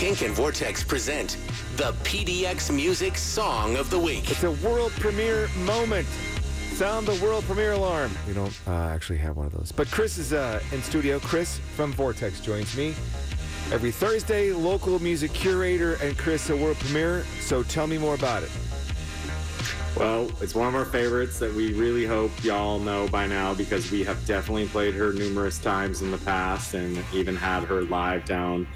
Kink and Vortex present the PDX Music Song of the Week. It's a world premiere moment. Sound the world premiere alarm. We don't uh, actually have one of those. But Chris is uh, in studio. Chris from Vortex joins me every Thursday. Local music curator and Chris, a world premiere. So tell me more about it. Well, it's one of our favorites that we really hope y'all know by now because we have definitely played her numerous times in the past and even had her live down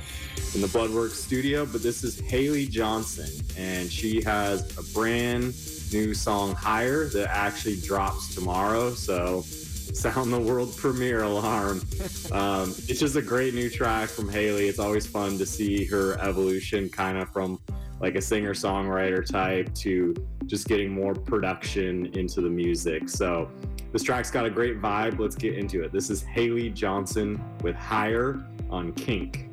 in the Bloodworks studio. But this is Haley Johnson, and she has a brand new song, Higher, that actually drops tomorrow. So sound the world premiere alarm. Um, it's just a great new track from Haley. It's always fun to see her evolution kind of from like a singer songwriter type to just getting more production into the music. So this track's got a great vibe. Let's get into it. This is Haley Johnson with Higher on Kink.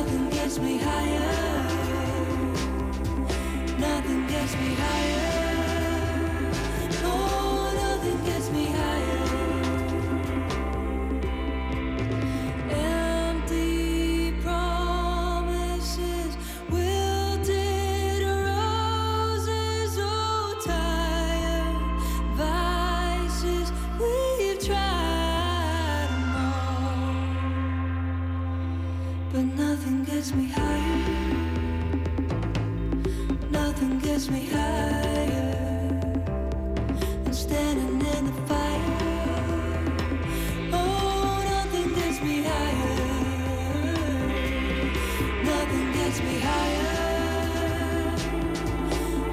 Nothing gets me higher. Nothing gets me higher. But nothing gets me higher. Nothing gets me higher than standing in the fire. Oh, nothing gets me higher. Nothing gets me higher.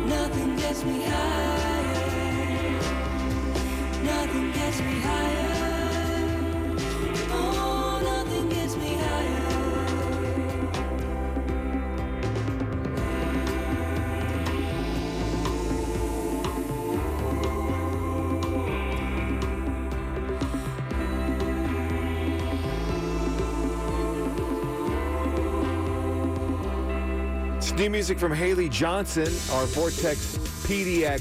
Nothing gets me higher. Nothing gets me higher. New music from Haley Johnson, our Vortex PDX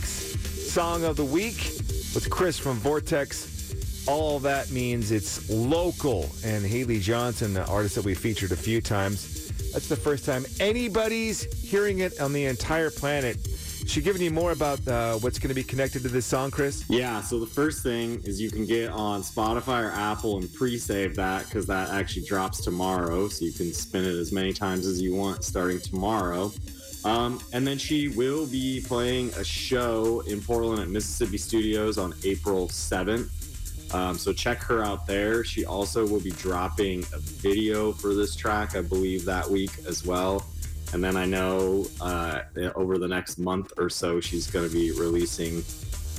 Song of the Week with Chris from Vortex. All that means it's local. And Haley Johnson, the artist that we featured a few times, that's the first time anybody's hearing it on the entire planet. She giving you more about uh, what's going to be connected to this song, Chris? Yeah, so the first thing is you can get on Spotify or Apple and pre save that because that actually drops tomorrow. So you can spin it as many times as you want starting tomorrow. Um, and then she will be playing a show in Portland at Mississippi Studios on April 7th. Um, so check her out there. She also will be dropping a video for this track, I believe, that week as well. And then I know uh, over the next month or so, she's going to be releasing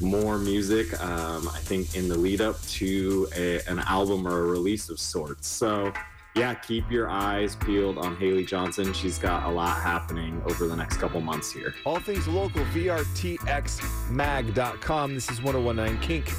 more music. Um, I think in the lead up to a, an album or a release of sorts. So yeah, keep your eyes peeled on Haley Johnson. She's got a lot happening over the next couple months here. All things local, VRTXmag.com. This is 1019 Kink.